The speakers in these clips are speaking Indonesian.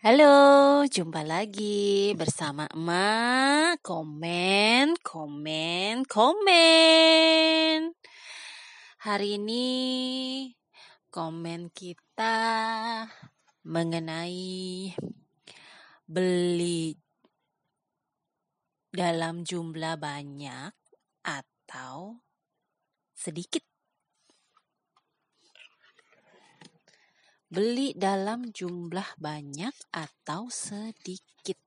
Halo, jumpa lagi bersama emak. Komen, komen, komen. Hari ini komen kita mengenai beli dalam jumlah banyak atau sedikit. Beli dalam jumlah banyak atau sedikit.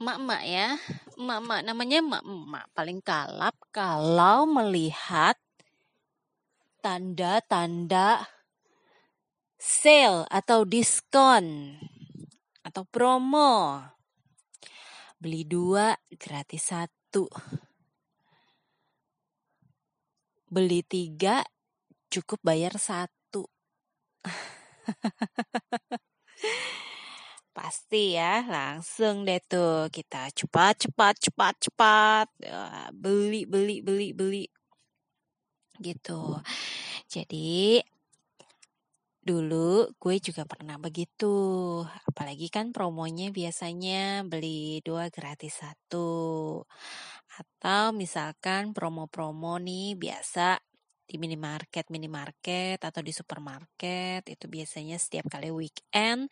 Mak-mak ya, mak-mak namanya mak-mak paling kalap kalau melihat tanda-tanda sale atau diskon atau promo. Beli dua gratis satu. Beli tiga cukup bayar satu. Pasti ya, langsung deh tuh kita cepat cepat cepat cepat beli beli beli beli gitu. Jadi dulu gue juga pernah begitu. Apalagi kan promonya biasanya beli dua gratis satu. Atau misalkan promo-promo nih biasa di minimarket minimarket atau di supermarket itu biasanya setiap kali weekend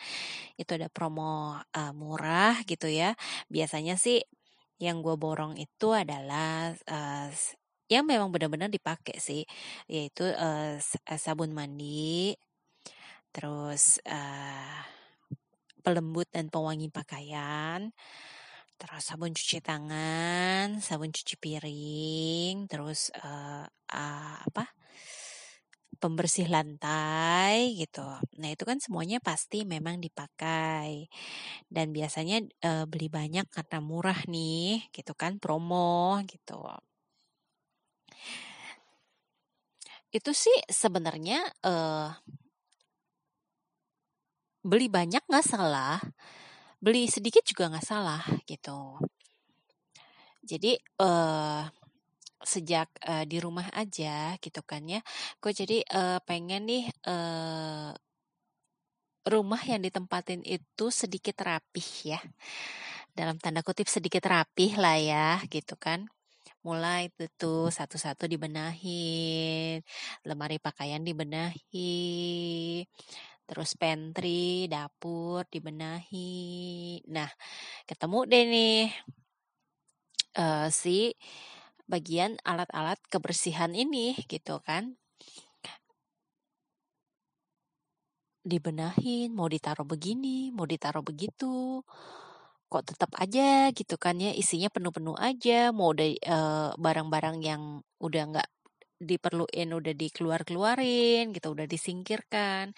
itu ada promo uh, murah gitu ya. Biasanya sih yang gue borong itu adalah uh, yang memang benar-benar dipakai sih yaitu uh, sabun mandi terus uh, pelembut dan pewangi pakaian terus sabun cuci tangan, sabun cuci piring, terus uh, uh, apa pembersih lantai gitu. Nah itu kan semuanya pasti memang dipakai dan biasanya uh, beli banyak karena murah nih, gitu kan promo gitu. Itu sih sebenarnya uh, beli banyak nggak salah beli sedikit juga nggak salah gitu. Jadi uh, sejak uh, di rumah aja gitu kan ya, gue jadi uh, pengen nih uh, rumah yang ditempatin itu sedikit rapih ya, dalam tanda kutip sedikit rapih lah ya gitu kan. Mulai itu tuh satu-satu dibenahin, lemari pakaian dibenahi, terus pantry, dapur dibenahi. Nah, ketemu deh nih uh, si bagian alat-alat kebersihan ini gitu kan. Dibenahin, mau ditaruh begini, mau ditaruh begitu. Kok tetap aja gitu kan ya, isinya penuh-penuh aja, mau ada uh, barang-barang yang udah nggak diperluin udah dikeluar-keluarin gitu, udah disingkirkan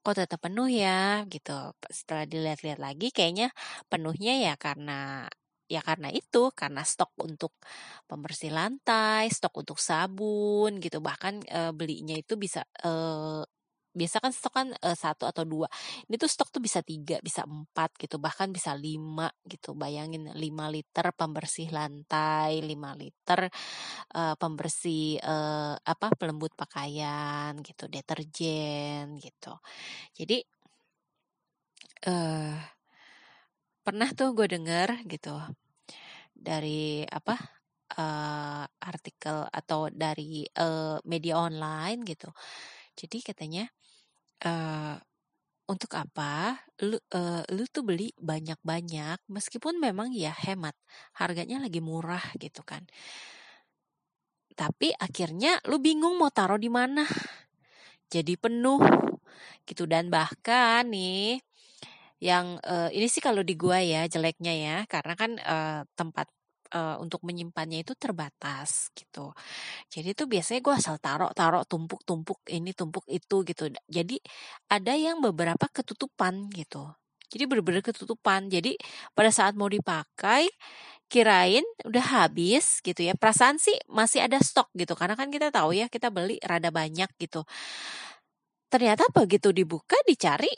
kok tetap penuh ya gitu. Setelah dilihat-lihat lagi kayaknya penuhnya ya karena ya karena itu karena stok untuk pembersih lantai, stok untuk sabun gitu. Bahkan e, belinya itu bisa e, biasa kan stok kan uh, satu atau dua. Ini tuh stok tuh bisa tiga bisa empat gitu bahkan bisa lima gitu. Bayangin lima liter pembersih lantai lima liter uh, pembersih uh, apa pelembut pakaian gitu deterjen gitu. Jadi uh, pernah tuh gue denger gitu dari apa uh, artikel atau dari uh, media online gitu. Jadi katanya uh, untuk apa lu uh, lu tuh beli banyak-banyak meskipun memang ya hemat harganya lagi murah gitu kan. Tapi akhirnya lu bingung mau taruh di mana. Jadi penuh gitu. Dan bahkan nih yang uh, ini sih kalau di gua ya jeleknya ya karena kan uh, tempat uh, untuk menyimpannya itu terbatas gitu. Jadi tuh biasanya gue asal taruh taruh tumpuk tumpuk ini tumpuk itu gitu. Jadi ada yang beberapa ketutupan gitu. Jadi bener-bener ketutupan. Jadi pada saat mau dipakai kirain udah habis gitu ya. Perasaan sih masih ada stok gitu. Karena kan kita tahu ya kita beli rada banyak gitu. Ternyata begitu dibuka dicari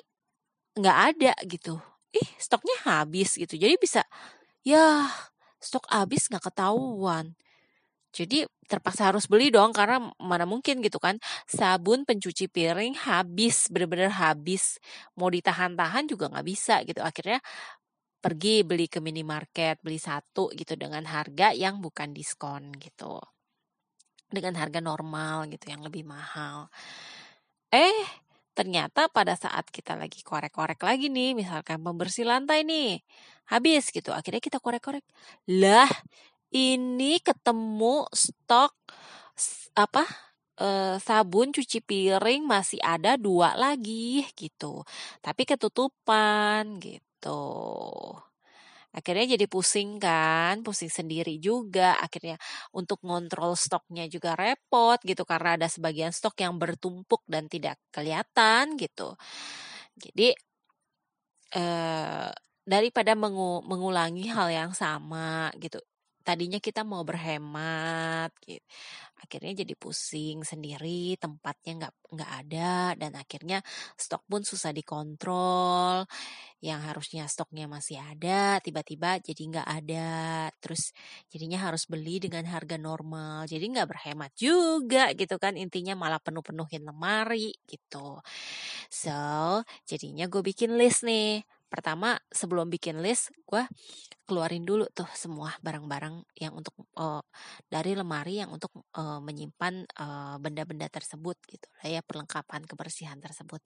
nggak ada gitu. Ih stoknya habis gitu. Jadi bisa ya stok habis nggak ketahuan. Jadi terpaksa harus beli dong karena mana mungkin gitu kan sabun pencuci piring habis bener-bener habis mau ditahan-tahan juga nggak bisa gitu akhirnya pergi beli ke minimarket beli satu gitu dengan harga yang bukan diskon gitu dengan harga normal gitu yang lebih mahal eh ternyata pada saat kita lagi korek-korek lagi nih misalkan pembersih lantai nih habis gitu akhirnya kita korek-korek. Lah ini ketemu stok apa eh, sabun cuci piring masih ada dua lagi gitu. Tapi ketutupan gitu akhirnya jadi pusing kan pusing sendiri juga. Akhirnya untuk ngontrol stoknya juga repot gitu karena ada sebagian stok yang bertumpuk dan tidak kelihatan gitu. Jadi eh, daripada mengu mengulangi hal yang sama gitu tadinya kita mau berhemat gitu. Akhirnya jadi pusing sendiri, tempatnya nggak nggak ada dan akhirnya stok pun susah dikontrol. Yang harusnya stoknya masih ada, tiba-tiba jadi nggak ada. Terus jadinya harus beli dengan harga normal. Jadi nggak berhemat juga gitu kan. Intinya malah penuh-penuhin lemari gitu. So, jadinya gue bikin list nih pertama sebelum bikin list gue keluarin dulu tuh semua barang-barang yang untuk uh, dari lemari yang untuk uh, menyimpan benda benda-benda tersebut gitu lah ya perlengkapan kebersihan tersebut.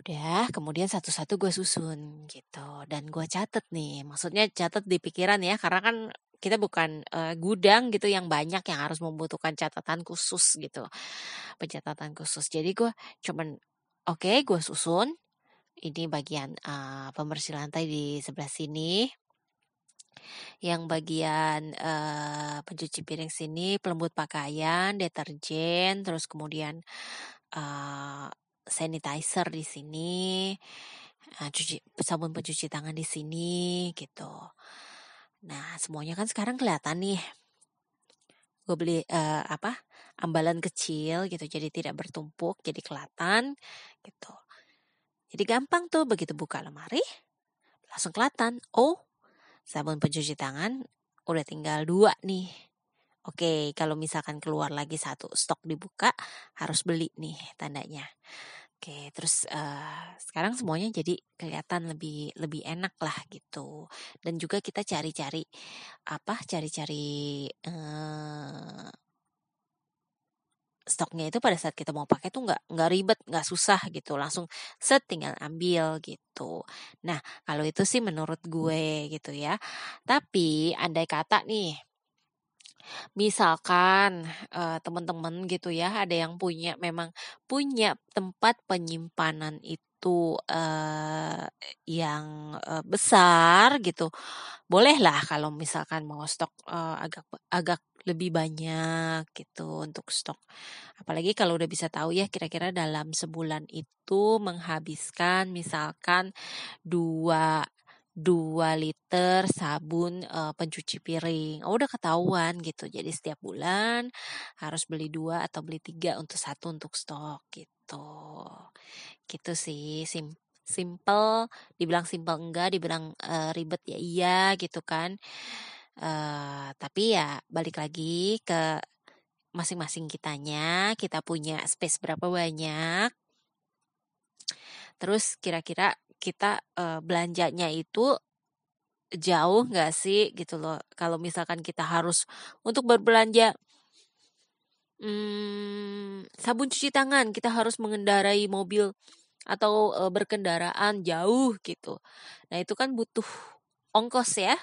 Udah kemudian satu-satu gue susun gitu dan gue catet nih maksudnya catet di pikiran ya karena kan kita bukan uh, gudang gitu yang banyak yang harus membutuhkan catatan khusus gitu pencatatan khusus. Jadi gue cuman oke okay, gue susun ini bagian uh, pembersih lantai di sebelah sini. Yang bagian uh, pencuci piring sini pelembut pakaian, deterjen, terus kemudian uh, sanitizer di sini, uh, cuci sabun pencuci tangan di sini gitu. Nah, semuanya kan sekarang kelihatan nih. Gue beli uh, apa? ambalan kecil gitu jadi tidak bertumpuk, jadi kelihatan gitu. Jadi gampang tuh begitu buka lemari, langsung kelihatan. Oh, sabun pencuci tangan udah tinggal dua nih. Oke, kalau misalkan keluar lagi satu stok dibuka, harus beli nih tandanya. Oke, terus uh, sekarang semuanya jadi kelihatan lebih lebih enak lah gitu. Dan juga kita cari-cari apa? Cari-cari uh, stoknya itu pada saat kita mau pakai tuh nggak nggak ribet nggak susah gitu langsung set tinggal ambil gitu. Nah kalau itu sih menurut gue gitu ya. Tapi andai kata nih misalkan uh, teman-teman gitu ya ada yang punya memang punya tempat penyimpanan itu uh, yang uh, besar gitu bolehlah kalau misalkan mau stok uh, agak agak lebih banyak gitu untuk stok. Apalagi kalau udah bisa tahu ya kira-kira dalam sebulan itu menghabiskan misalkan dua dua liter sabun uh, pencuci piring. Oh, udah ketahuan gitu. Jadi setiap bulan harus beli dua atau beli tiga untuk satu untuk stok gitu. Gitu sih sim simple. Dibilang simple enggak, dibilang uh, ribet ya iya gitu kan. Uh, tapi ya balik lagi ke masing-masing kitanya, kita punya space berapa banyak. Terus kira-kira kita uh, belanjanya itu jauh nggak sih gitu loh. Kalau misalkan kita harus untuk berbelanja hmm, sabun cuci tangan, kita harus mengendarai mobil atau uh, berkendaraan jauh gitu. Nah itu kan butuh ongkos ya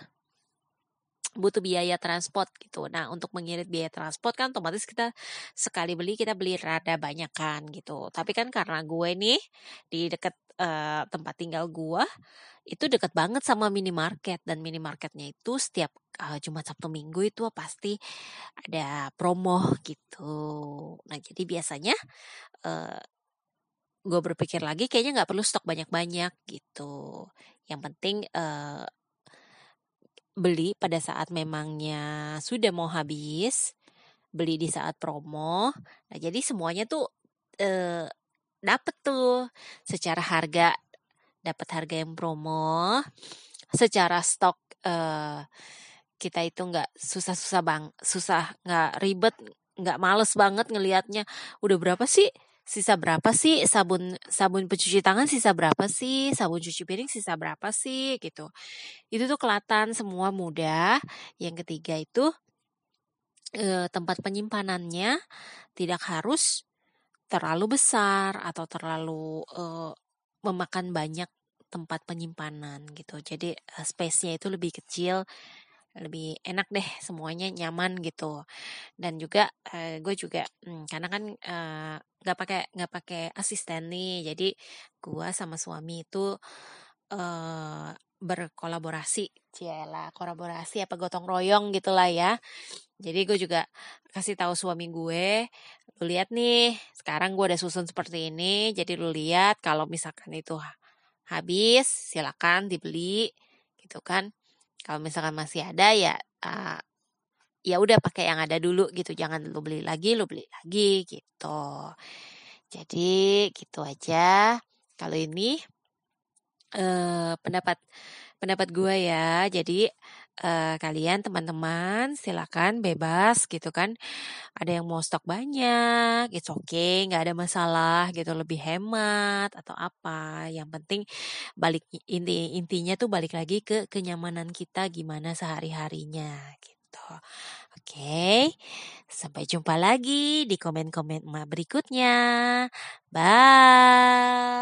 butuh biaya transport gitu. Nah, untuk mengirit biaya transport kan otomatis kita sekali beli kita beli rada banyak kan gitu. Tapi kan karena gue nih di deket uh, tempat tinggal gue itu deket banget sama minimarket dan minimarketnya itu setiap uh, Jumat Sabtu Minggu itu pasti ada promo gitu. Nah, jadi biasanya uh, gue berpikir lagi kayaknya nggak perlu stok banyak-banyak gitu. Yang penting uh, beli pada saat memangnya sudah mau habis, beli di saat promo. Nah, jadi semuanya tuh eh, dapet tuh secara harga, dapat harga yang promo, secara stok eh, kita itu nggak susah-susah bang, susah nggak ribet, nggak males banget ngelihatnya. Udah berapa sih? Sisa berapa sih? Sabun sabun pencuci tangan sisa berapa sih? Sabun cuci piring sisa berapa sih? Gitu. Itu tuh kelihatan semua mudah. Yang ketiga itu eh, tempat penyimpanannya tidak harus terlalu besar atau terlalu eh, memakan banyak tempat penyimpanan gitu. Jadi uh, space-nya itu lebih kecil lebih enak deh semuanya nyaman gitu. Dan juga uh, gue juga hmm, karena kan nggak uh, pakai nggak pakai asisten nih jadi gue sama suami itu uh, berkolaborasi. Ciela kolaborasi apa gotong royong gitulah ya. Jadi gue juga kasih tahu suami gue lu lihat nih sekarang gue udah susun seperti ini jadi lu lihat kalau misalkan itu habis silakan dibeli gitu kan kalau misalkan masih ada ya uh, ya udah pakai yang ada dulu gitu. Jangan lu beli lagi lu beli lagi gitu. Jadi gitu aja. Kalau ini uh, pendapat pendapat gue ya. Jadi uh, kalian teman-teman silakan bebas gitu kan. Ada yang mau stok banyak it's okay nggak ada masalah gitu lebih hemat atau apa. Yang penting balik inti intinya tuh balik lagi ke kenyamanan kita gimana sehari harinya gitu. Oke okay. sampai jumpa lagi di komen-komen berikutnya. Bye